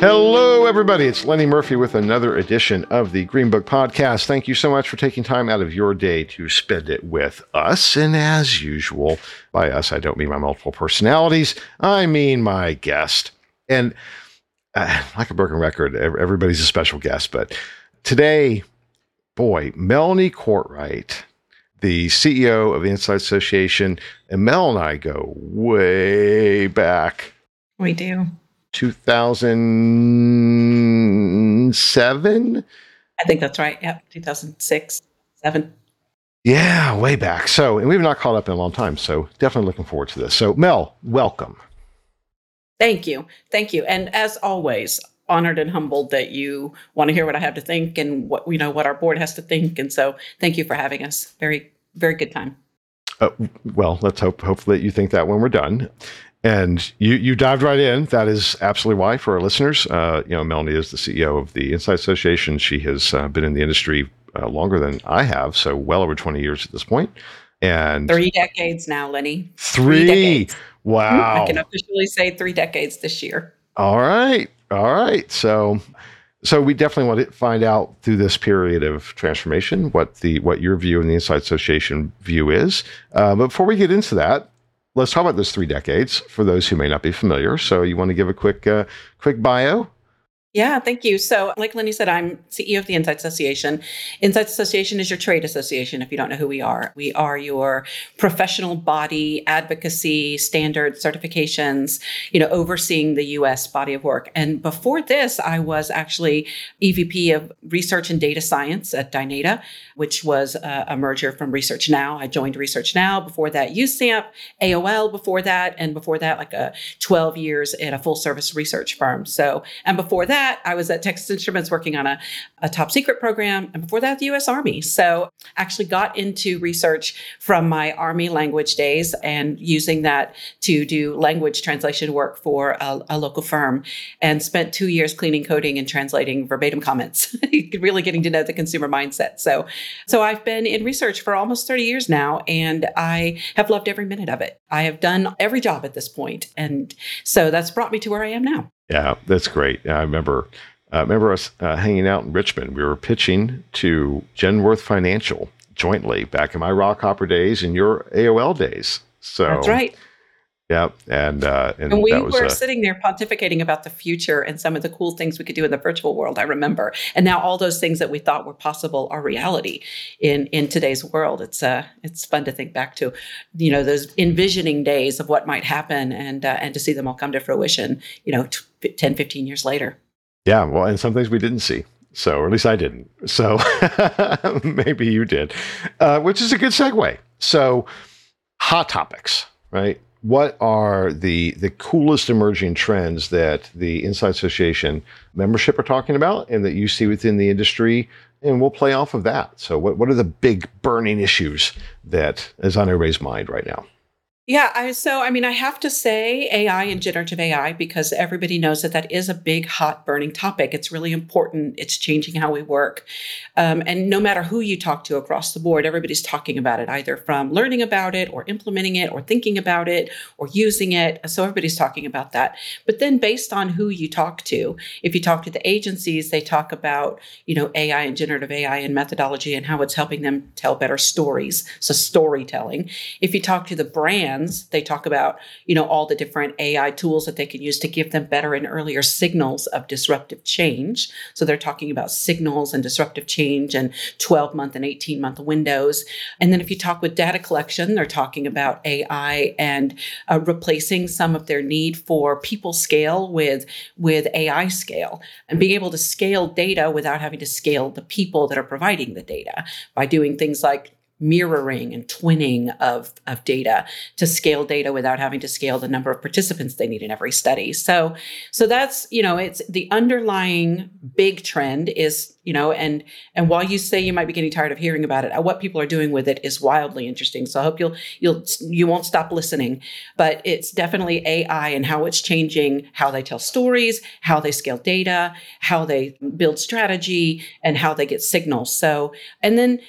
Hello, everybody. It's Lenny Murphy with another edition of the Greenbook Podcast. Thank you so much for taking time out of your day to spend it with us. And as usual, by us, I don't mean my multiple personalities, I mean my guest. And uh, like a broken record, everybody's a special guest. But today, boy, Melanie Courtright, the CEO of the Insight Association, and Mel and I go way back. We do. 2007? I think that's right. Yep, 2006, 7. Yeah, way back. So, and we've not caught up in a long time. So, definitely looking forward to this. So, Mel, welcome. Thank you. Thank you. And as always, honored and humbled that you want to hear what I have to think and what you know what our board has to think. And so, thank you for having us. Very, very good time. Uh, well, let's hope hopefully you think that when we're done. And you you dived right in. That is absolutely why for our listeners. Uh, you know, Melanie is the CEO of the Insight Association. She has uh, been in the industry uh, longer than I have, so well over twenty years at this point. And three decades now, Lenny. Three. three wow. I can officially say three decades this year. All right. All right. So so we definitely want to find out through this period of transformation what the what your view and the Insight Association view is. Uh, but before we get into that, let's talk about those three decades for those who may not be familiar. So, you want to give a quick, uh, quick bio? Yeah, thank you. So, like Lenny said, I'm CEO of the Insights Association. Insights Association is your trade association, if you don't know who we are. We are your professional body, advocacy, standards, certifications, you know, overseeing the US body of work. And before this, I was actually EVP of research and data science at Dynata, which was a, a merger from Research Now. I joined Research Now. Before that, USAMP, AOL before that, and before that, like a 12 years at a full service research firm. So, and before that, that, I was at Texas Instruments working on a, a top secret program. And before that, the US Army. So actually got into research from my Army language days and using that to do language translation work for a, a local firm and spent two years cleaning coding and translating verbatim comments, really getting to know the consumer mindset. So, so I've been in research for almost 30 years now, and I have loved every minute of it. I have done every job at this point, And so that's brought me to where I am now. Yeah, that's great. I remember uh, remember us uh, hanging out in Richmond. We were pitching to Genworth Financial jointly back in my Rockhopper days and your AOL days. So that's right. Yeah, and uh, and, and we were sitting there pontificating about the future and some of the cool things we could do in the virtual world. I remember, and now all those things that we thought were possible are reality in in today's world. It's uh, it's fun to think back to, you know, those envisioning days of what might happen, and uh, and to see them all come to fruition. You know, t- 10, 15 years later. Yeah, well, and some things we didn't see. So, or at least I didn't. So maybe you did, uh, which is a good segue. So, hot topics, right? What are the the coolest emerging trends that the Inside Association membership are talking about and that you see within the industry? And we'll play off of that. So, what, what are the big burning issues that is on everybody's mind right now? Yeah, I, so I mean, I have to say AI and generative AI because everybody knows that that is a big, hot, burning topic. It's really important. It's changing how we work. Um, and no matter who you talk to across the board, everybody's talking about it, either from learning about it or implementing it or thinking about it or using it. So everybody's talking about that. But then based on who you talk to, if you talk to the agencies, they talk about, you know, AI and generative AI and methodology and how it's helping them tell better stories. So storytelling. If you talk to the brand, they talk about, you know, all the different AI tools that they can use to give them better and earlier signals of disruptive change. So they're talking about signals and disruptive change and 12 month and 18 month windows. And then if you talk with data collection, they're talking about AI and uh, replacing some of their need for people scale with, with AI scale and being able to scale data without having to scale the people that are providing the data by doing things like mirroring and twinning of, of data to scale data without having to scale the number of participants they need in every study. So, so that's, you know, it's the underlying big trend is, you know, and, and while you say you might be getting tired of hearing about it, what people are doing with it is wildly interesting. So I hope you'll, you'll, you won't stop listening, but it's definitely AI and how it's changing how they tell stories, how they scale data, how they build strategy and how they get signals. So, and then,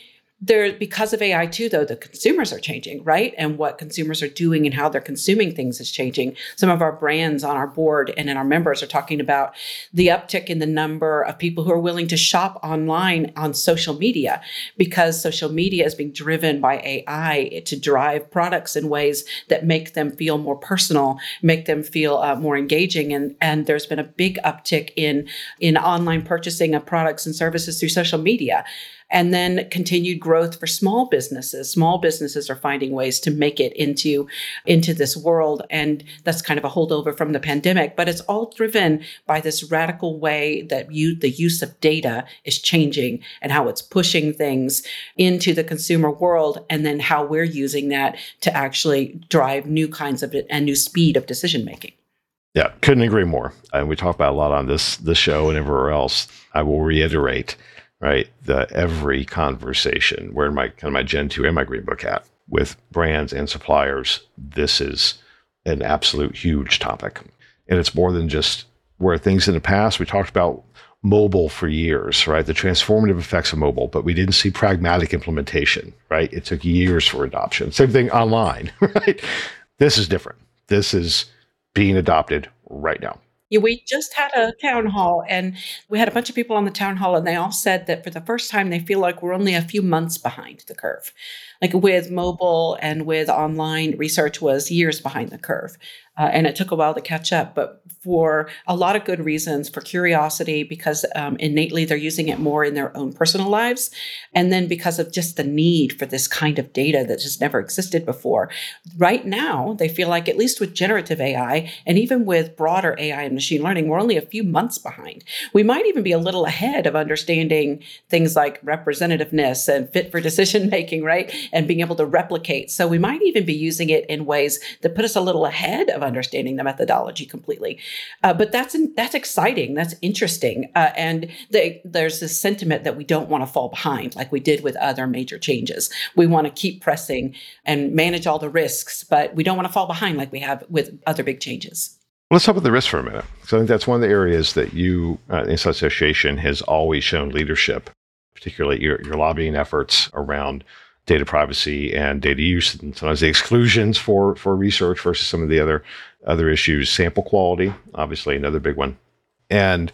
there because of AI too, though, the consumers are changing, right? And what consumers are doing and how they're consuming things is changing. Some of our brands on our board and in our members are talking about the uptick in the number of people who are willing to shop online on social media because social media is being driven by AI to drive products in ways that make them feel more personal, make them feel uh, more engaging. And, and there's been a big uptick in, in online purchasing of products and services through social media and then continued growth for small businesses. Small businesses are finding ways to make it into, into this world. And that's kind of a holdover from the pandemic, but it's all driven by this radical way that you, the use of data is changing and how it's pushing things into the consumer world. And then how we're using that to actually drive new kinds of and new speed of decision making. Yeah, couldn't agree more. And we talk about a lot on this this show and everywhere else. I will reiterate right? The every conversation, where my kind of my Gen 2 and my Greenbook at with brands and suppliers, this is an absolute huge topic. And it's more than just where things in the past, we talked about mobile for years, right? The transformative effects of mobile, but we didn't see pragmatic implementation, right? It took years for adoption. Same thing online, right? This is different. This is being adopted right now. We just had a town hall and we had a bunch of people on the town hall and they all said that for the first time they feel like we're only a few months behind the curve. Like with mobile and with online research was years behind the curve. Uh, and it took a while to catch up, but for a lot of good reasons for curiosity, because um, innately they're using it more in their own personal lives. And then because of just the need for this kind of data that just never existed before. Right now, they feel like, at least with generative AI and even with broader AI and machine learning, we're only a few months behind. We might even be a little ahead of understanding things like representativeness and fit for decision making, right? And being able to replicate. So we might even be using it in ways that put us a little ahead of understanding the methodology completely. Uh, but that's that's exciting. That's interesting. Uh, and they, there's this sentiment that we don't want to fall behind, like we did with other major changes. We want to keep pressing and manage all the risks, but we don't want to fall behind like we have with other big changes. Let's talk about the risk for a minute. So I think that's one of the areas that you, uh, Insights Association, has always shown leadership, particularly your, your lobbying efforts around data privacy and data use, and sometimes the exclusions for for research versus some of the other other issues. Sample quality, obviously, another big one. And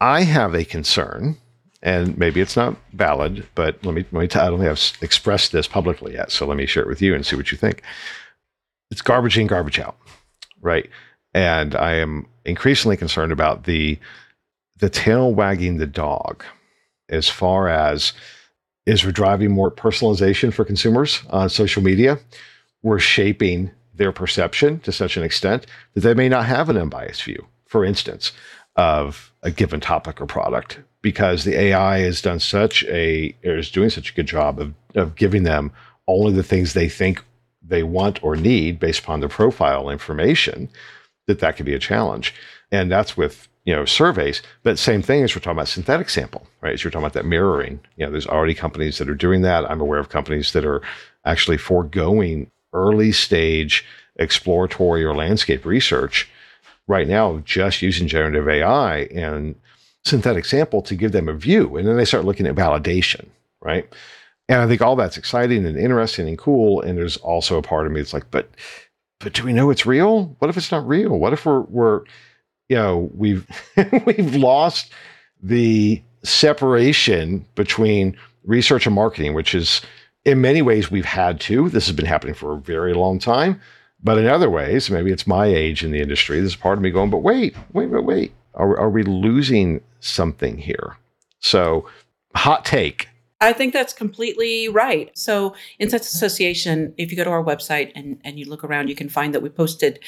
I have a concern, and maybe it's not valid, but let me let me. T- I don't think I've expressed this publicly yet, so let me share it with you and see what you think. It's garbage in, garbage out, right? And I am increasingly concerned about the the tail wagging the dog as far as is we're driving more personalization for consumers on social media. We're shaping their perception to such an extent that they may not have an unbiased view, for instance, of a given topic or product because the AI has done such a is doing such a good job of, of giving them only the things they think they want or need based upon their profile information that that could be a challenge. And that's with you know surveys but same thing as we're talking about synthetic sample right? As you're talking about that mirroring you know there's already companies that are doing that. I'm aware of companies that are actually foregoing early stage exploratory or landscape research right now just using generative ai and synthetic sample to give them a view. And then they start looking at validation right? And i think all that's exciting and interesting and cool. And there's also a part of me that's like but but do we know it's real? What if it's not real? What if we're we're you know we've we've lost the separation between research and marketing, which is in many ways we've had to. This has been happening for a very long time. But in other ways, maybe it's my age in the industry. This is part of me going, but wait, wait, wait, wait. Are, are we losing something here? So, hot take I think that's completely right. So, Insights Association, if you go to our website and, and you look around, you can find that we posted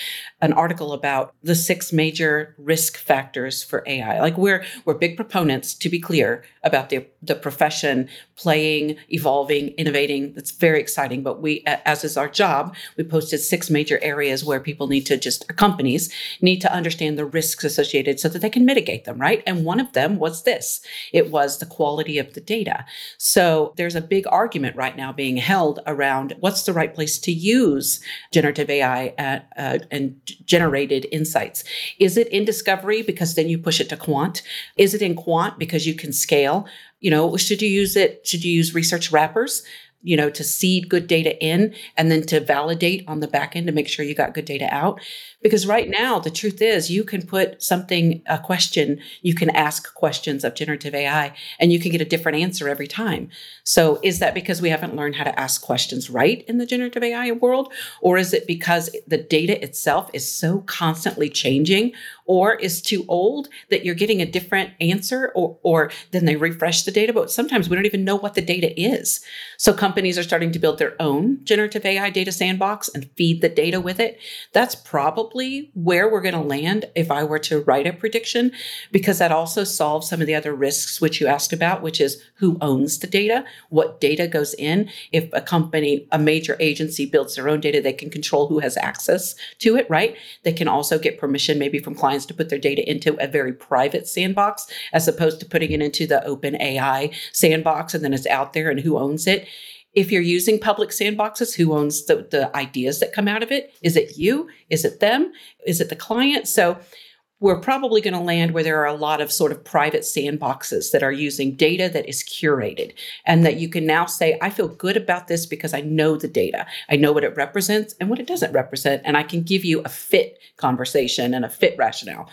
an article about the six major risk factors for AI. Like we're we're big proponents, to be clear, about the the profession playing, evolving, innovating. That's very exciting. But we, as is our job, we posted six major areas where people need to just companies need to understand the risks associated so that they can mitigate them, right? And one of them was this. It was the quality of the data. So there's a big argument right now being held around what's the right place to use generative AI at, uh, and generated insights. Is it in discovery because then you push it to quant? Is it in quant because you can scale? You know, should you use it? Should you use research wrappers? You know, to seed good data in and then to validate on the back end to make sure you got good data out. Because right now, the truth is, you can put something, a question, you can ask questions of generative AI and you can get a different answer every time. So, is that because we haven't learned how to ask questions right in the generative AI world? Or is it because the data itself is so constantly changing or is too old that you're getting a different answer or, or then they refresh the data? But sometimes we don't even know what the data is. So, companies are starting to build their own generative AI data sandbox and feed the data with it. That's probably where we're going to land if I were to write a prediction, because that also solves some of the other risks which you asked about, which is who owns the data, what data goes in. If a company, a major agency builds their own data, they can control who has access to it, right? They can also get permission maybe from clients to put their data into a very private sandbox as opposed to putting it into the open AI sandbox and then it's out there and who owns it if you're using public sandboxes, who owns the, the ideas that come out of it? Is it you? Is it them? Is it the client? So we're probably going to land where there are a lot of sort of private sandboxes that are using data that is curated and that you can now say, I feel good about this because I know the data. I know what it represents and what it doesn't represent. And I can give you a fit conversation and a fit rationale.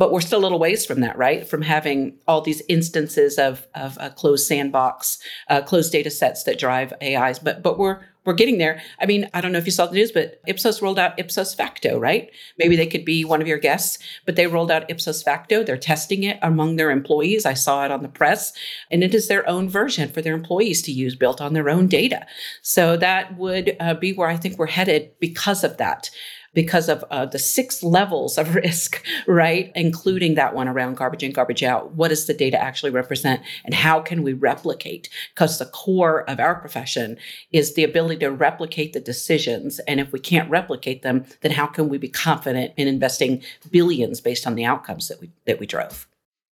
But we're still a little ways from that, right? From having all these instances of, of a closed sandbox, uh, closed data sets that drive AIs. But but we're we're getting there. I mean, I don't know if you saw the news, but Ipsos rolled out Ipsos Facto, right? Maybe they could be one of your guests, but they rolled out Ipsos Facto. They're testing it among their employees. I saw it on the press, and it is their own version for their employees to use, built on their own data. So that would uh, be where I think we're headed because of that because of uh, the six levels of risk, right? Including that one around garbage in, garbage out. What does the data actually represent? And how can we replicate? Because the core of our profession is the ability to replicate the decisions. And if we can't replicate them, then how can we be confident in investing billions based on the outcomes that we that we drove?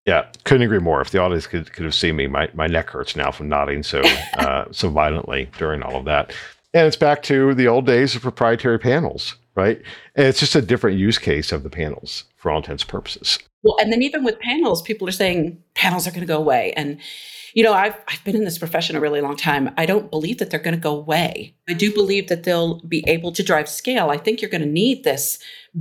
Yeah, couldn't agree more. If the audience could, could have seen me, my, my neck hurts now from nodding so uh, so violently during all of that. And it's back to the old days of proprietary panels right? And it's just a different use case of the panels for all intents and purposes. Well, and then even with panels, people are saying panels are going to go away. And, you know, I've, I've been in this profession a really long time. I don't believe that they're going to go away. I do believe that they'll be able to drive scale. I think you're going to need this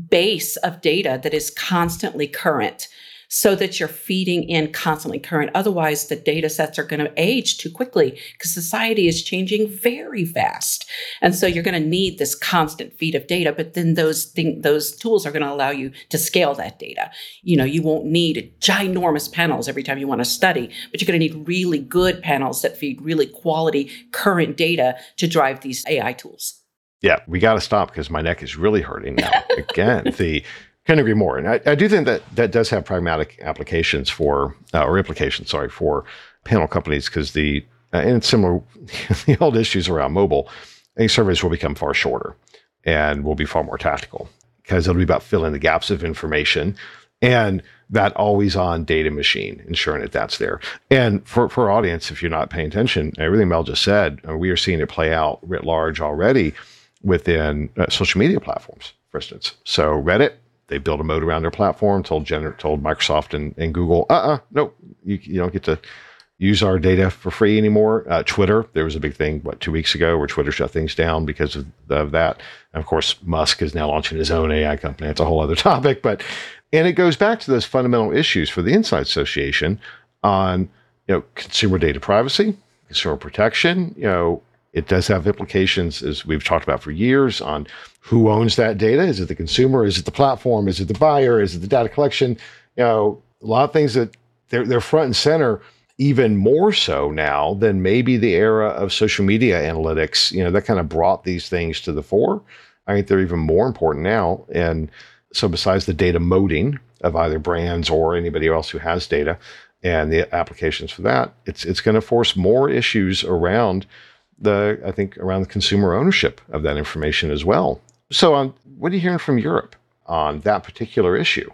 base of data that is constantly current so that you're feeding in constantly current. Otherwise, the data sets are going to age too quickly because society is changing very fast. And so you're going to need this constant feed of data, but then those thing, those tools are going to allow you to scale that data. You know, you won't need ginormous panels every time you want to study, but you're going to need really good panels that feed really quality current data to drive these AI tools. Yeah, we got to stop because my neck is really hurting now. Again, the can agree more. And I, I, do think that that does have pragmatic applications for, uh, or implications, sorry, for panel companies because the, uh, and similar, the old issues around mobile, any surveys will become far shorter and will be far more tactical because it'll be about filling the gaps of information and that always on data machine, ensuring that that's there. And for, for audience, if you're not paying attention, everything Mel just said, uh, we are seeing it play out writ large already within uh, social media platforms, for instance. So Reddit, they built a moat around their platform, told told Microsoft and, and Google, uh uh no, you, you don't get to use our data for free anymore. Uh, Twitter, there was a big thing, what, two weeks ago where Twitter shut things down because of, of that. And of course, Musk is now launching his own AI company. It's a whole other topic. But, and it goes back to those fundamental issues for the Insights Association on, you know, consumer data privacy, consumer protection, you know, it does have implications, as we've talked about for years, on who owns that data. Is it the consumer? Is it the platform? Is it the buyer? Is it the data collection? You know, a lot of things that they're, they're front and center even more so now than maybe the era of social media analytics. You know, that kind of brought these things to the fore. I think they're even more important now. And so, besides the data moating of either brands or anybody else who has data and the applications for that, it's it's going to force more issues around the I think around consumer ownership of that information as well. So, um, what are you hearing from Europe on that particular issue?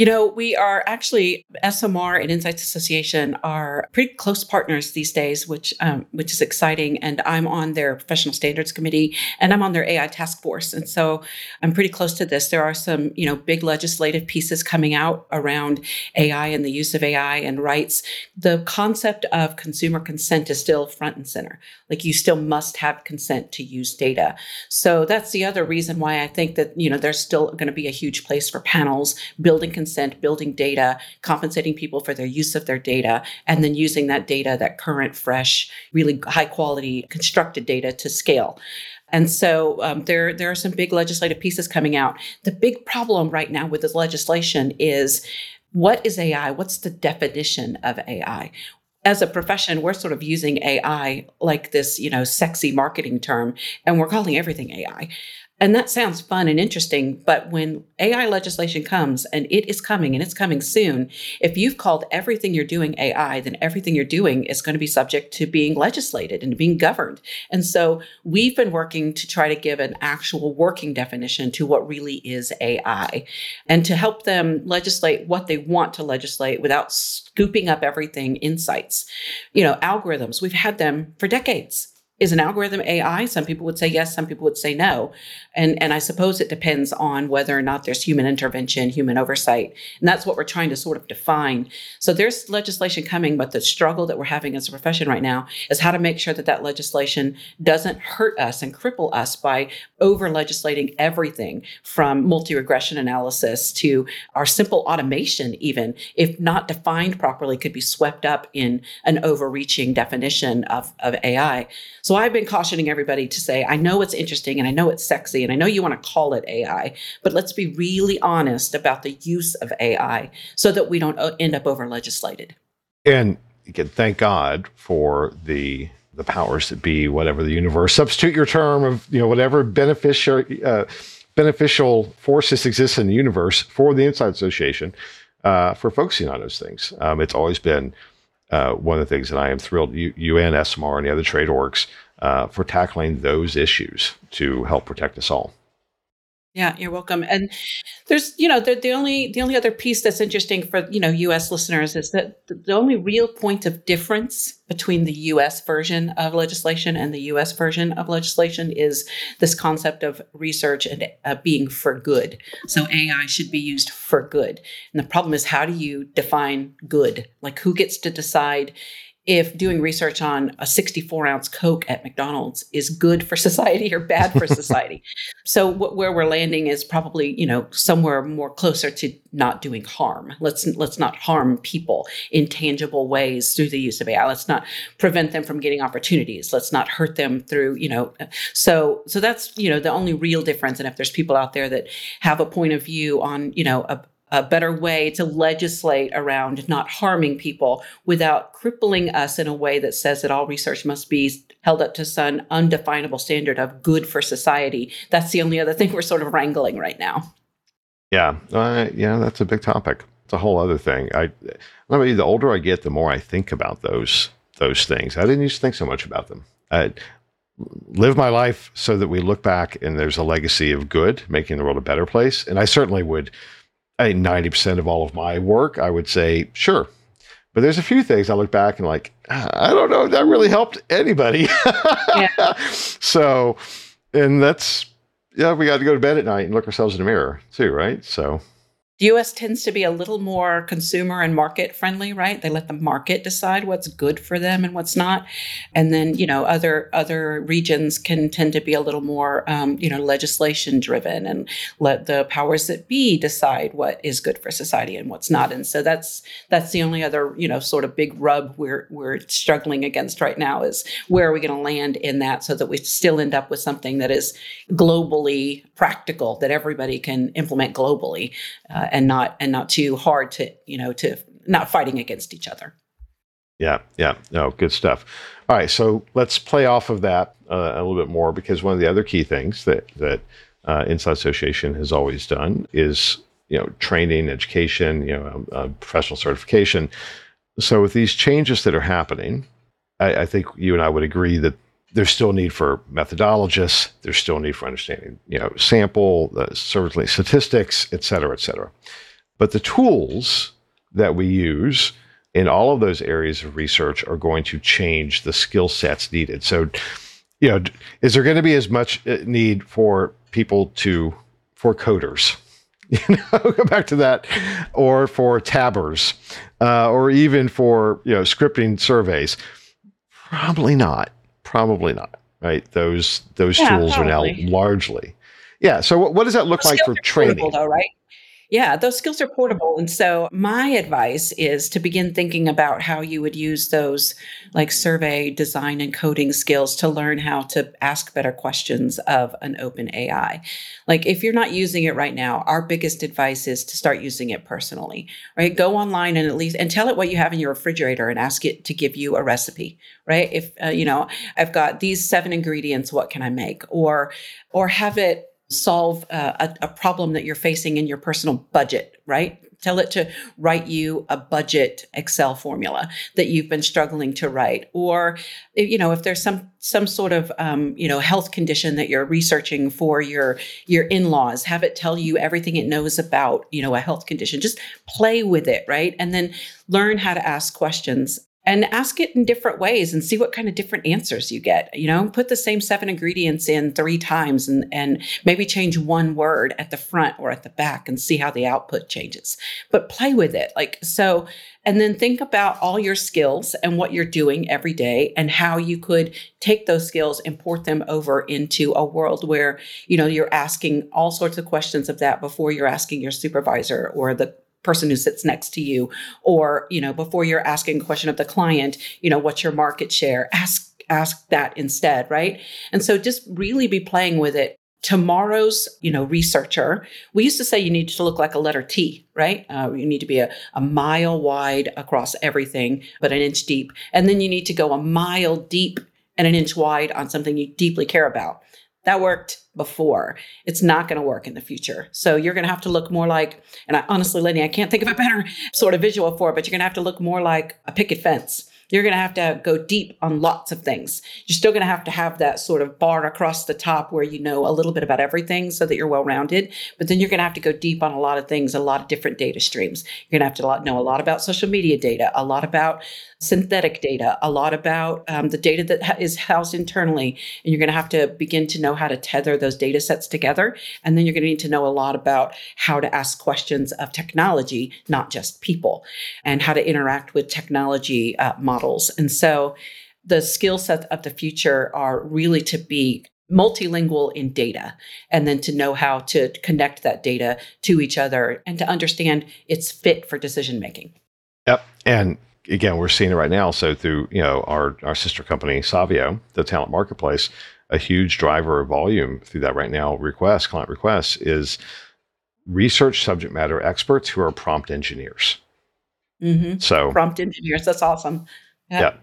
You know, we are actually ESOMAR and Insights Association are pretty close partners these days, which um, which is exciting. And I'm on their professional standards committee, and I'm on their AI task force, and so I'm pretty close to this. There are some you know big legislative pieces coming out around AI and the use of AI and rights. The concept of consumer consent is still front and center. Like you still must have consent to use data. So that's the other reason why I think that you know there's still going to be a huge place for panels building consent consent, building data, compensating people for their use of their data, and then using that data, that current, fresh, really high quality constructed data to scale. And so um, there, there are some big legislative pieces coming out. The big problem right now with this legislation is what is AI? What's the definition of AI? As a profession, we're sort of using AI like this, you know, sexy marketing term, and we're calling everything AI. And that sounds fun and interesting, but when AI legislation comes, and it is coming and it's coming soon, if you've called everything you're doing AI, then everything you're doing is going to be subject to being legislated and being governed. And so we've been working to try to give an actual working definition to what really is AI and to help them legislate what they want to legislate without scooping up everything insights. You know, algorithms, we've had them for decades is an algorithm AI? Some people would say yes, some people would say no. And, and I suppose it depends on whether or not there's human intervention, human oversight. And that's what we're trying to sort of define. So there's legislation coming, but the struggle that we're having as a profession right now is how to make sure that that legislation doesn't hurt us and cripple us by over legislating everything from multi regression analysis to our simple automation, even if not defined properly, could be swept up in an overreaching definition of, of AI. So I've been cautioning everybody to say, I know it's interesting and I know it's sexy and I know you want to call it AI, but let's be really honest about the use of AI so that we don't uh, end up over legislated. And again, thank God for the the powers that be, whatever the universe. Substitute your term of you know whatever beneficial uh, beneficial forces exist in the universe for the Inside Association uh, for focusing on those things. Um, it's always been uh, one of the things that I am thrilled, you, and ESOMAR and the other trade orgs, uh, for tackling those issues to help protect us all. Yeah, you're welcome. And there's, you know, the, the only the only other piece that's interesting for you know U.S. listeners is that the, only real point of difference between the U.S. version of legislation and the U.S. version of legislation is this concept of research and uh, being for good. So AI should be used for good. And the problem is, how do you define good? Like, who gets to decide? If doing research on a 64 ounce Coke at McDonald's is good for society or bad for society. so wh- where we're landing is probably, you know, somewhere more closer to not doing harm. Let's let's not harm people in tangible ways through the use of AI. Let's not prevent them from getting opportunities. Let's not hurt them through, you know. So so that's, you know, the only real difference. And if there's people out there that have a point of view on, you know, a, a better way to legislate around not harming people without crippling us in a way that says that all research must be held up to some undefinable standard of good for society. That's the only other thing we're sort of wrangling right now. Yeah, uh, yeah, that's a big topic. It's a whole other thing. I, I mean, the older I get, the more I think about those those things. I didn't used to think so much about them. I live my life so that we look back and there's a legacy of good, making the world a better place. And I certainly would 90% of all of my work, I would say, sure. But there's a few things I look back and like, ah, I don't know if that really helped anybody. yeah. So, and that's, yeah, we got to go to bed at night and look ourselves in the mirror too, right? So, the US tends to be a little more consumer and market friendly, right? They let the market decide what's good for them and what's not. And then, you know, other other regions can tend to be a little more, um, you know, legislation driven and let the powers that be decide what is good for society and what's not. And so that's that's the only other, you know, sort of big rub we're we're struggling against right now is where are we going to land in that so that we still end up with something that is globally practical that everybody can implement globally. Uh, and not and not too hard to you know to not fighting against each other Yeah, yeah, no, good stuff. All right, so let's play off of that uh, a little bit more because one of the other key things that that uh, Inside Association has always done is you know training, education, you know, uh, professional certification. So with these changes that are happening, I, I think you and I would agree that there's still need for methodologists. There's still need for understanding, you know, sample, uh, certainly statistics, et cetera, et cetera. But the tools that we use in all of those areas of research are going to change the skill sets needed. So, you know, is there going to be as much uh, need for people to for coders? You know, go back to that, or for tabbers, uh, or even for you know scripting surveys. Probably not. Probably not. Right. Those those yeah, tools probably. are now largely. Yeah. So what, what does that look like for training? Though, right? Yeah, those skills are portable. And so my advice is to begin thinking about how you would use those like survey design and coding skills to learn how to ask better questions of an open AI. Like if you're not using it right now, our biggest advice is to start using it personally, right? Go online and at least and tell it what you have in your refrigerator and ask it to give you a recipe, right? If uh, you know, I've got these seven ingredients, what can I make? Or or have it solve a, a, problem that you're facing in your personal budget, right? Tell it to write you a budget Excel formula that you've been struggling to write, or you know if there's some some sort of um, you know health condition that you're researching for your your in-laws, have it tell you everything it knows about you know a health condition. Just play with it, right? And then learn how to ask questions and ask it in different ways and see what kind of different answers you get. You know, put the same seven ingredients in three times and, and maybe change one word at the front or at the back and see how the output changes. But play with it. Like, so, and then think about all your skills and what you're doing every day and how you could take those skills and port them over into a world where, you know, you're asking all sorts of questions of that before you're asking your supervisor or the person who sits next to you or you know before you're asking a question of the client you know what's your market share? Ask ask that instead right? And so just really be playing with it. Tomorrow's you know researcher we used to say you need to look like a letter t right? Uh, you need to be a, a mile wide across everything but an inch deep. And then you need to go a mile deep and an inch wide on something you deeply care about. That worked before. It's not going to work in the future. So you're going to have to look more like, and I honestly, Lenny, I can't think of a better sort of visual for it, but you're going to have to look more like a picket fence you're going to have to go deep on lots of things. You're still going to have to have that sort of bar across the top where you know a little bit about everything so that you're well rounded. But then you're going to have to go deep on a lot of things, a lot of different data streams. You're going to have to know a lot about social media data, a lot about synthetic data, a lot about um, the data that is housed internally. And you're going to have to begin to know how to tether those data sets together. And then you're going to need to know a lot about how to ask questions of technology, not just people, and how to interact with technology uh, models models. And so the skill sets of the future are really to be multilingual in data and then to know how to connect that data to each other and to understand its fit for decision making. Yep. And again, we're seeing it right now. So through, you know, our, our sister company, Savio, the talent marketplace, a huge driver of volume through that right now request, client requests is research subject matter experts who are prompt engineers. Mm-hmm. So prompt engineers, that's awesome. Yeah. yeah.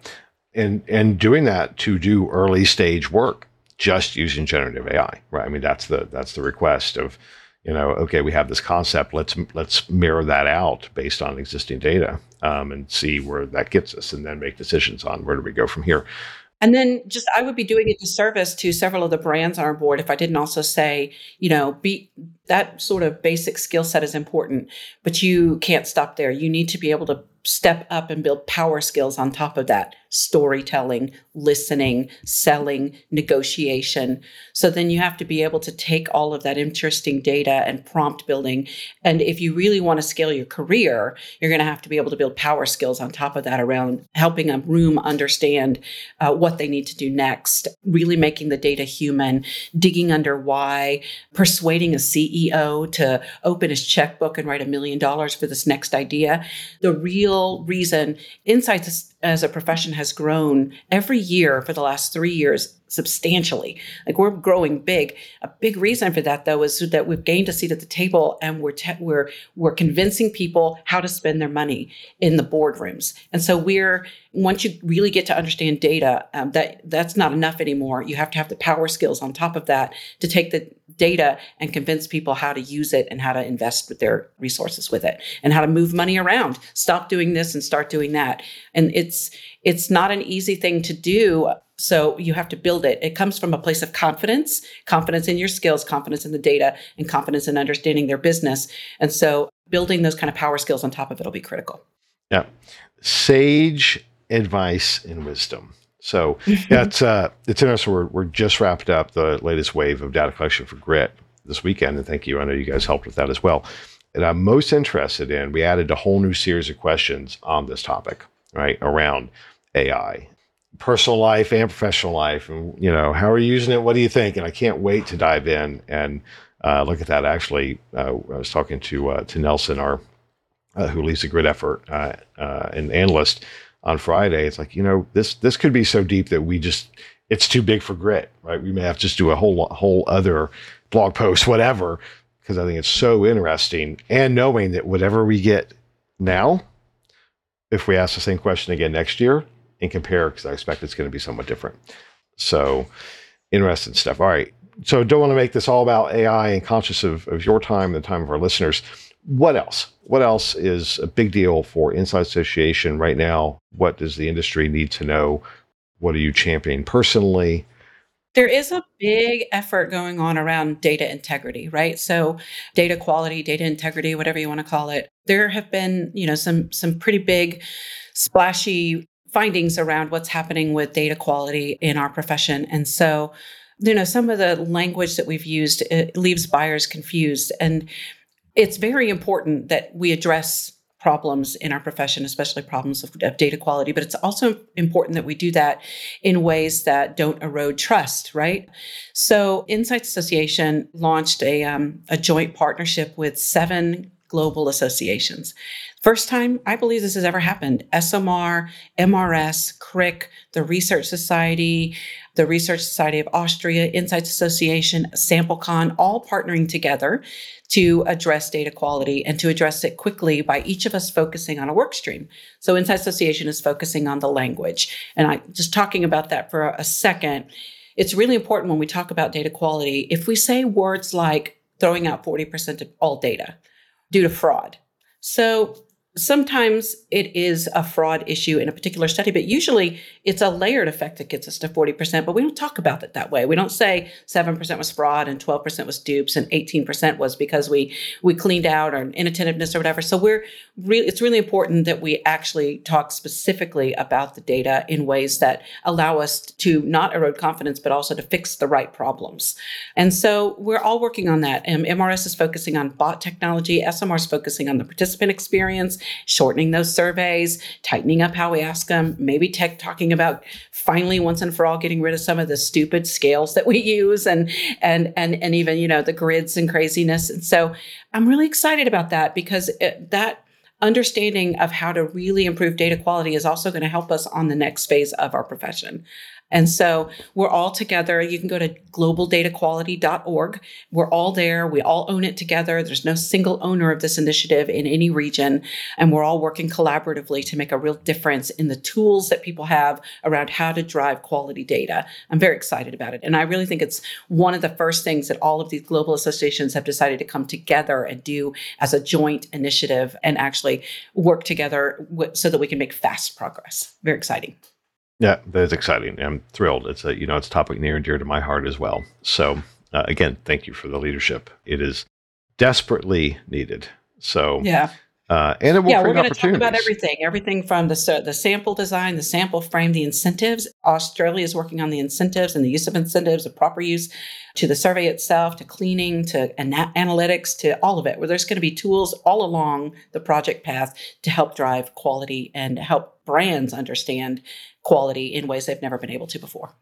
And and doing that to do early stage work just using generative AI, right? I mean, that's the that's the request of, you know, okay, we have this concept. Let's let's mirror that out based on existing data um, and see where that gets us, and then make decisions on where do we go from here. And then just I would be doing a disservice to several of the brands on our board if I didn't also say, you know, be that sort of basic skill set is important, but you can't stop there. You need to be able to step up and build power skills on top of that storytelling, listening, selling, negotiation. So then you have to be able to take all of that interesting data and prompt building. And if you really want to scale your career, you're going to have to be able to build power skills on top of that around helping a room understand uh, what they need to do next, really making the data human, digging under why, persuading a CEO CEO to open his checkbook and write a million dollars for this next idea. The real reason insights as a profession has grown every year for the last three years substantially. Like we're growing big. A big reason for that, though, is that we've gained a seat at the table and we're te- we're we're convincing people how to spend their money in the boardrooms. And so we're once you really get to understand data, um, that that's not enough anymore. You have to have the power skills on top of that to take the data and convince people how to use it and how to invest with their resources with it and how to move money around. Stop doing this and start doing that. And it's it's not an easy thing to do. So you have to build it. It comes from a place of confidence, confidence in your skills, confidence in the data, and confidence in understanding their business. And so building those kind of power skills on top of it will be critical. Yeah. Sage advice and wisdom. So that's uh, it's interesting. We're, we're just wrapped up the latest wave of data collection for Grit this weekend, and thank you. I know you guys helped with that as well. And I'm most interested in. We added a whole new series of questions on this topic, right around AI, personal life and professional life, and you know how are you using it? What do you think? And I can't wait to dive in and uh, look at that. Actually, uh, I was talking to uh, to Nelson, our uh, who leads the Grit effort, uh, uh, an analyst on Friday. It's like, you know, this this could be so deep that we just it's too big for grit, right? We may have to just do a whole whole other blog post, whatever, because I think it's so interesting. And knowing that whatever we get now, if we ask the same question again next year and compare, because I expect it's going to be somewhat different. So interesting stuff. All right. So don't want to make this all about AI and conscious of, of your time and the time of our listeners what else? What else is a big deal for Inside Association right now? What does the industry need to know? What are you championing personally? There is a big effort going on around data integrity, right? So data quality, data integrity, whatever you want to call it. There have been, you know, some some pretty big splashy findings around what's happening with data quality in our profession. And so you know some of the language that we've used leaves buyers confused and it's very important that we address problems in our profession, especially problems of, of, data quality. But it's also important that we do that in ways that don't erode trust, right? So, Insights Association launched a, um, a joint partnership with seven global associations. First time I believe this has ever happened. ESOMAR, MRS, CRIC, the Research Society, the Research Society of Austria, Insights Association, SampleCon, all partnering together to address data quality and to address it quickly by each of us focusing on a work stream. So Insights Association is focusing on the language. And I just talking about that for a second, it's really important when we talk about data quality. If we say words like throwing out 40% of all data due to fraud. So sometimes it is a fraud issue in a particular study, but usually it's a layered effect that gets us to 40%. But we don't talk about it that way. We don't say 7% was fraud and 12% was dupes and 18% was because we we cleaned out or inattentiveness or whatever. So we're really it's really important that we actually talk specifically about the data in ways that allow us to not erode confidence, but also to fix the right problems. And so we're all working on that. MRS is focusing on bot technology. ESOMAR is focusing on the participant experience shortening those surveys, tightening up how we ask them, maybe tech talking about finally once and for all getting rid of some of the stupid scales that we use and and and and even you know the grids and craziness. And so I'm really excited about that because it, that understanding of how to really improve data quality is also going to help us on the next phase of our profession. And so we're all together. You can go to globaldataquality.org. We're all there. We all own it together. There's no single owner of this initiative in any region. And we're all working collaboratively to make a real difference in the tools that people have around how to drive quality data. I'm very excited about it. And I really think it's one of the first things that all of these global associations have decided to come together and do as a joint initiative and actually work together so that we can make fast progress. Very exciting. Yeah, that is exciting. I'm thrilled. It's a you know it's a topic near and dear to my heart as well. So uh, again, thank you for the leadership. It is desperately needed. So yeah. Uh, and it will yeah, we're going to talk about everything, everything from the the sample design, the sample frame, the incentives. Australia is working on the incentives and the use of incentives, the proper use, to the survey itself, to cleaning, to ana- analytics, to all of it. Where there's going to be tools all along the project path to help drive quality and help brands understand quality in ways they've never been able to before.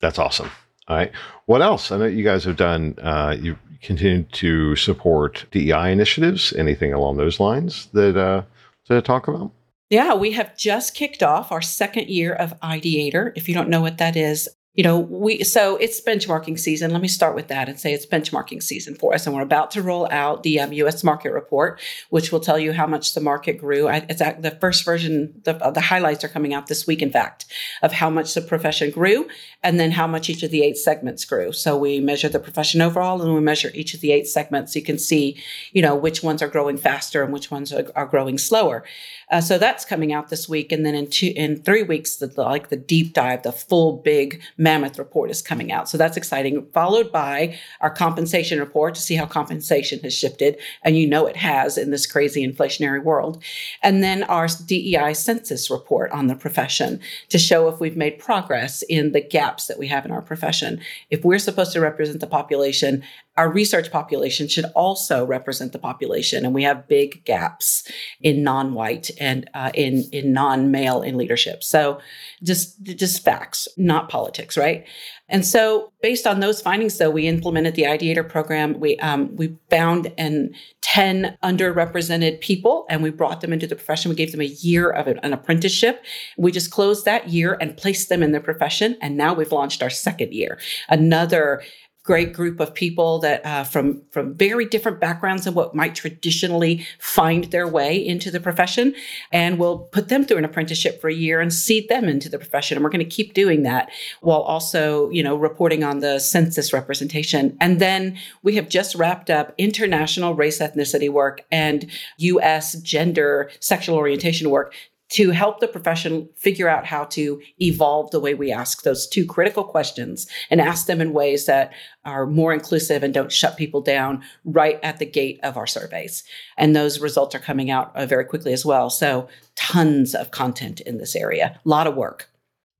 That's awesome. All right. What else? I know you guys have done. Uh, you continue to support DEI initiatives? Anything along those lines that uh, to talk about? Yeah, we have just kicked off our second year of Ideator. If you don't know what that is, you know, we so it's benchmarking season. Let me start with that and say it's benchmarking season for us, and we're about to roll out the um, U.S. market report, which will tell you how much the market grew. It's the first version. The, the highlights are coming out this week, in fact, of how much the profession grew, and then how much each of the eight segments grew. So we measure the profession overall, and we measure each of the eight segments. You can see, you know, which ones are growing faster and which ones are, are growing slower. Uh, so that's coming out this week, and then in two, in three weeks, the, the, like the deep dive, the full big mammoth report is coming out. So that's exciting. Followed by our compensation report to see how compensation has shifted, and you know it has in this crazy inflationary world, and then our DEI census report on the profession to show if we've made progress in the gaps that we have in our profession. If we're supposed to represent the population, our research population should also represent the population, and we have big gaps in non-white and uh, in in non-male in leadership. So, just just facts, not politics, right? And so, based on those findings, though, we implemented the Ideator program. We um, we found and ten underrepresented people, and we brought them into the profession. We gave them a year of an apprenticeship. We just closed that year and placed them in the profession, and now we've launched our second year, another great group of people that uh, from from very different backgrounds than what might traditionally find their way into the profession and we'll put them through an apprenticeship for a year and seed them into the profession and we're going to keep doing that while also you know reporting on the census representation. And then we have just wrapped up international race ethnicity work and us gender sexual orientation work to help the profession figure out how to evolve the way we ask those two critical questions and ask them in ways that are more inclusive and don't shut people down right at the gate of our surveys. And those results are coming out uh, very quickly as well. So, tons of content in this area, a lot of work.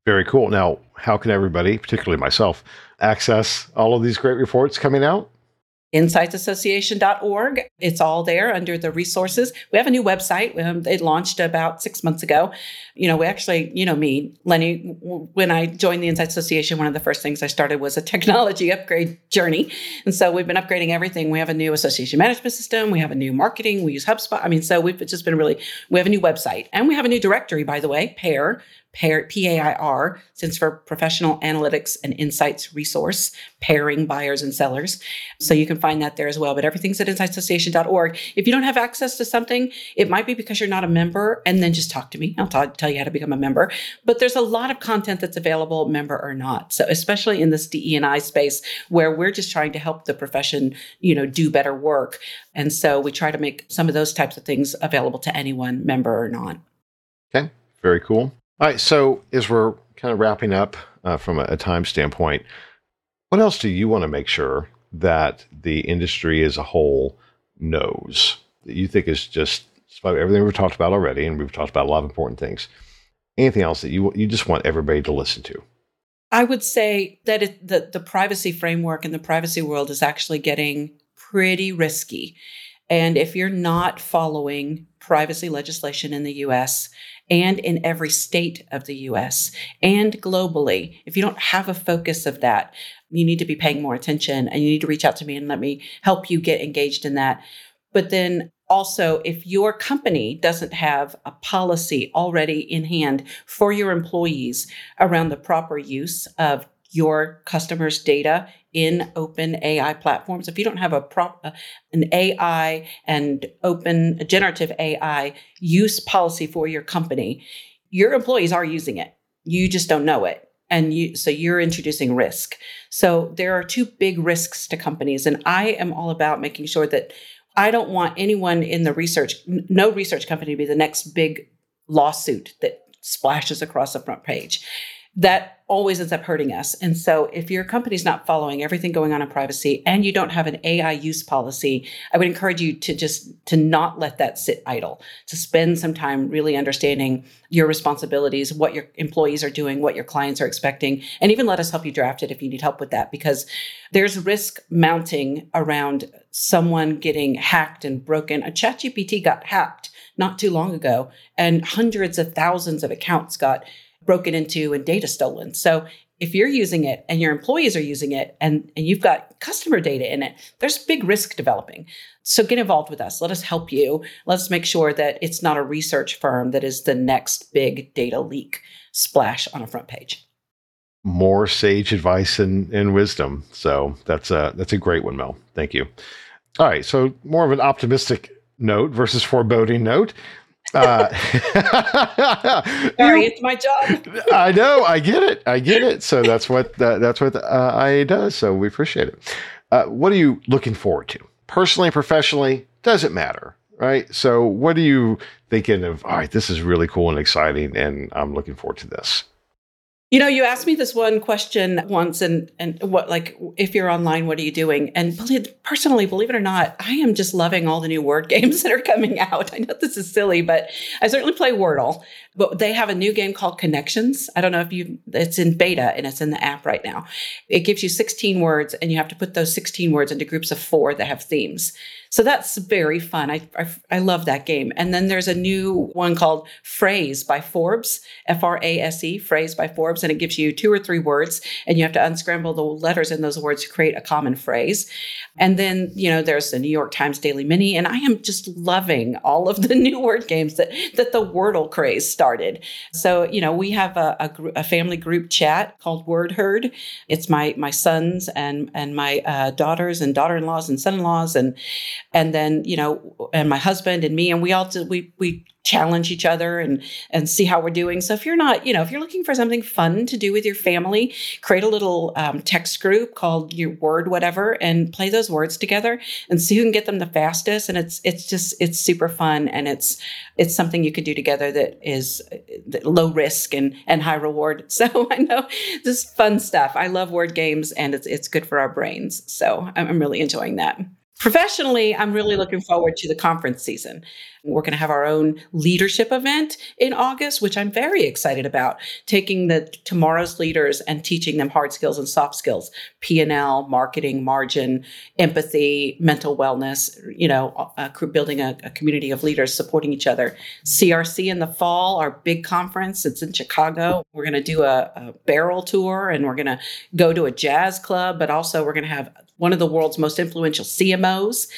Very cool. Now, how can everybody, particularly myself, access all of these great reports coming out? insightsassociation.org. It's all there under the resources. We have a new website. Um, it launched about six months ago. You know, we actually, you know, me, Lenny, when I joined the Insights Association, one of the first things I started was a technology upgrade journey. And so we've been upgrading everything. We have a new association management system. We have a new marketing. We use HubSpot. I mean, so we've just been really, we have a new website and we have a new directory, by the way, PAIR, PAIR, P-A-I-R, stands for Professional Analytics and Insights Resource, pairing buyers and sellers. So you can find that there as well. But everything's at insightsassociation.org. If you don't have access to something, it might be because you're not a member, and then just talk to me. I'll tell you how to become a member. But there's a lot of content that's available, member or not. So especially in this DE&I space where we're just trying to help the profession, you know, do better work. And so we try to make some of those types of things available to anyone, member or not. Okay, very cool. All right. So as we're kind of wrapping up uh, from a, a time standpoint, what else do you want to make sure that the industry as a whole knows that you think is just everything we've talked about already, and we've talked about a lot of important things. Anything else that you you just want everybody to listen to? I would say that it, the the privacy framework in the privacy world is actually getting pretty risky. And if you're not following privacy legislation in the US and in every state of the US and globally, if you don't have a focus of that, you need to be paying more attention and you need to reach out to me and let me help you get engaged in that. But then also, if your company doesn't have a policy already in hand for your employees around the proper use of your customers' data in open AI platforms. If you don't have a prop, uh, an AI and open generative AI use policy for your company, your employees are using it. You just don't know it. And you, so you're introducing risk. So there are two big risks to companies. And I am all about making sure that I don't want anyone in the research, no research company to be the next big lawsuit that splashes across the front page that always ends up hurting us. And so if your company's not following everything going on in privacy and you don't have an AI use policy, I would encourage you to just to not let that sit idle, to spend some time really understanding your responsibilities, what your employees are doing, what your clients are expecting, and even let us help you draft it if you need help with that because there's risk mounting around someone getting hacked and broken. A ChatGPT got hacked not too long ago and hundreds of thousands of accounts got broken into and data stolen. So if you're using it and your employees are using it and, and you've got customer data in it, there's big risk developing. So get involved with us. Let us help you. Let's make sure that it's not a research firm that is the next big data leak splash on a front page. More sage advice and, and wisdom. So that's a that's a great one, Mel. Thank you. All right. So more of an optimistic note versus foreboding note. Uh, Sorry, it's my job. I know. I get it. I get it. So that's what that, that's what uh, IA does. So we appreciate it. Uh, what are you looking forward to? Personally, and professionally, doesn't matter, right? So what are you thinking of? All right, this is really cool and exciting, and I'm looking forward to this. You know, you asked me this one question once, and and what like if you're online, what are you doing? And personally, believe it or not, I am just loving all the new word games that are coming out. I know this is silly, but I certainly play Wordle. But they have a new game called Connections. I don't know if you. It's in beta and it's in the app right now. It gives you 16 words, and you have to put those 16 words into groups of four that have themes. So that's very fun. I, I, I love that game. And then there's a new one called Frase by Forbes, F R A S E, Frase by Forbes, and it gives you two or three words, and you have to unscramble the letters in those words to create a common phrase. And then you know there's the New York Times Daily Mini, and I am just loving all of the new word games that that the Wordle craze started. So you know we have a, a, a family group chat called Word Herd. It's my my sons and and my uh, daughters and daughter-in-laws and son-in-laws and and then you know and my husband and me and we all we we challenge each other and and see how we're doing. So if you're not you know if you're looking for something fun to do with your family create a little um, text group called your word whatever and play those words together and see who can get them the fastest. And it's it's just it's super fun and it's it's something you could do together that is uh, low risk and and high reward. So i know this fun stuff. I love word games and it's it's good for our brains. So i'm, I'm really enjoying that Professionally, I'm really looking forward to the conference season. We're going to have our own leadership event in August, which I'm very excited about, taking the tomorrow's leaders and teaching them hard skills and soft skills, P&L, marketing, margin, empathy, mental wellness, you know, uh, building a, a, community of leaders supporting each other. CRC in the fall, our big conference, it's in Chicago. We're going to do a, a barrel tour and we're going to go to a jazz club, but also we're going to have one of the world's most influential CMOs.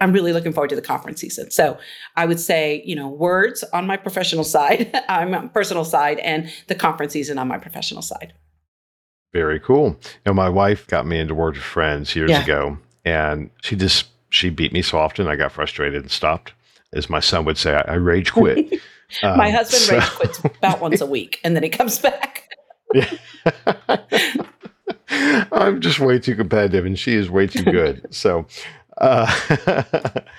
I'm really looking forward to the conference season. So I would say, you know, words on my professional side, I'm on personal side, and the conference season on my professional side. Very cool. You know, my wife got me into Word with Friends years yeah. ago, and she just she beat me so often I got frustrated and stopped. As my son would say, I, I rage quit. my um, husband so. rage quits about once a week, and then he comes back. yeah. I'm just way too competitive, and she is way too good. so, uh,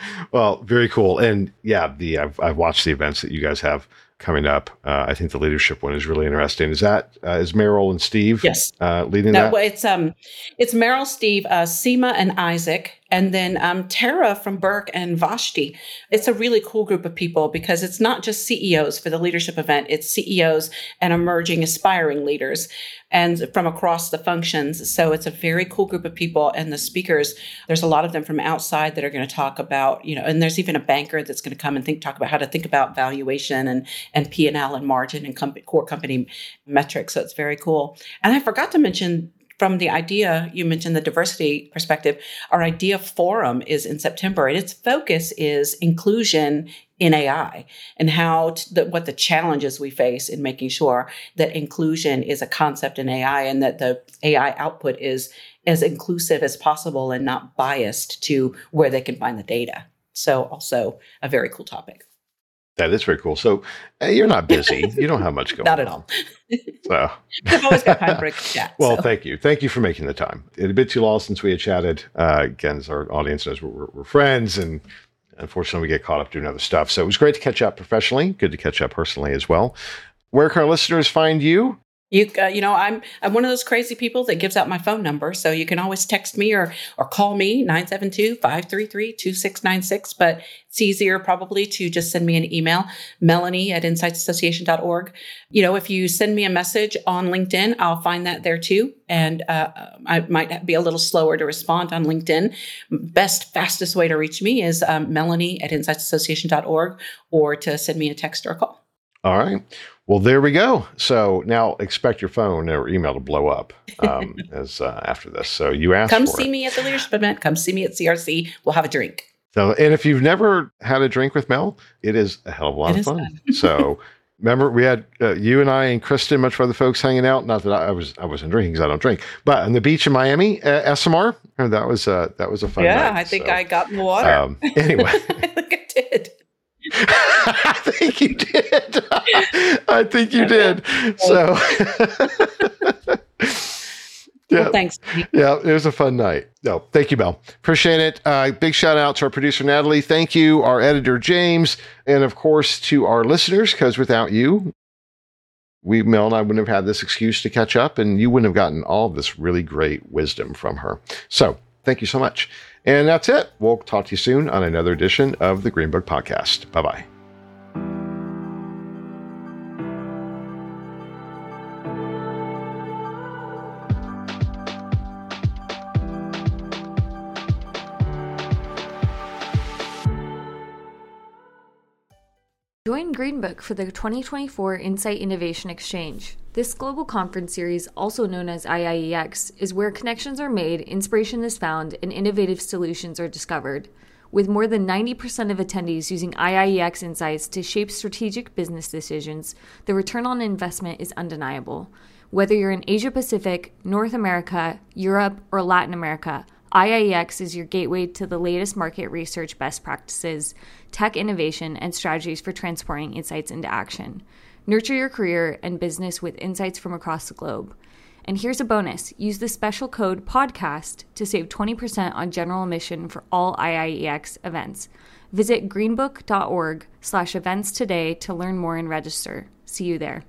well, very cool. And yeah, the I've, I've watched the events that you guys have coming up. Uh, I think the leadership one is really interesting. Is that uh, is Meryl and Steve? Yes, uh, leading no, that. Well, it's um, it's Meryl, Steve, uh, Seema, and Isaac, and then um, Tara from Burke and Vashti. It's a really cool group of people because it's not just CEOs for the leadership event; it's CEOs and emerging, aspiring leaders, and from across the functions. So it's a very cool group of people. And the speakers, there's a lot of them from outside that are going to talk about, you know, and there's even a banker that's going to come and think talk about how to think about valuation and and P and margin and com- core company metrics. So it's very cool. And I forgot to mention from the idea you mentioned the diversity perspective our idea forum is in september and its focus is inclusion in ai and how to, the, what the challenges we face in making sure that inclusion is a concept in ai and that the ai output is as inclusive as possible and not biased to where they can find the data so also a very cool topic that is very cool. So uh, you're not busy. you don't have much going. not at all. so I've always got time for a chat. Well, so. thank you. Thank you for making the time. It had been too long since we had chatted. Uh, again, as our audience knows, we're, we're, friends, and unfortunately, we get caught up doing other stuff. So it was great to catch up professionally. Good to catch up personally as well. Where can our listeners find you? You, uh, you know, I'm I'm one of those crazy people that gives out my phone number, so you can always text me or or call me 972-533-2696, but it's easier probably to just send me an email, melanie at insightsassociation.org. You know, if you send me a message on LinkedIn, I'll find that there too, and uh, I might be a little slower to respond on LinkedIn. Best, fastest way to reach me is um, melanie at insightsassociation.org or to send me a text or a call. All right. Well, there we go. So now expect your phone or email to blow up um, as uh, after this. So you asked. Come see it. me at the leadership event. Come see me at CRC. We'll have a drink. So, and if you've never had a drink with Mel, it is a hell of a lot It of fun. fun. so, remember we had uh, you and I and Kristen, much other folks hanging out. Not that I, I was I wasn't drinking because I don't drink, but on the beach in Miami, uh, SMR, that was uh, that was a fun. yeah, night. I think So, I got in the water. Um, anyway, I think I did. I think you did. I think you did. So. yeah. Well, thanks. Yeah, it was a fun night. No, thank you, Mel. Appreciate it. Uh, big shout out to our producer, Natalie. Thank you, our editor, James. And of course, to our listeners, because without you, we, Mel and I wouldn't have had this excuse to catch up, and you wouldn't have gotten all this really great wisdom from her. So thank you so much. And that's it. We'll talk to you soon on another edition of the Greenbook Podcast. Bye bye. Join Greenbook for the 2024 Insight Innovation Exchange. This global conference series, also known as IIEX, is where connections are made, inspiration is found, and innovative solutions are discovered. With more than 90% of attendees using IIEX insights to shape strategic business decisions, the return on investment is undeniable. Whether you're in Asia Pacific, North America, Europe, or Latin America, IIEX is your gateway to the latest market research best practices, tech innovation, and strategies for transporting insights into action. Nurture your career and business with insights from across the globe. And here's a bonus use the special code PODCAST to save 20% on general admission for all IIEX events. Visit greenbook.org slash events today to learn more and register. See you there.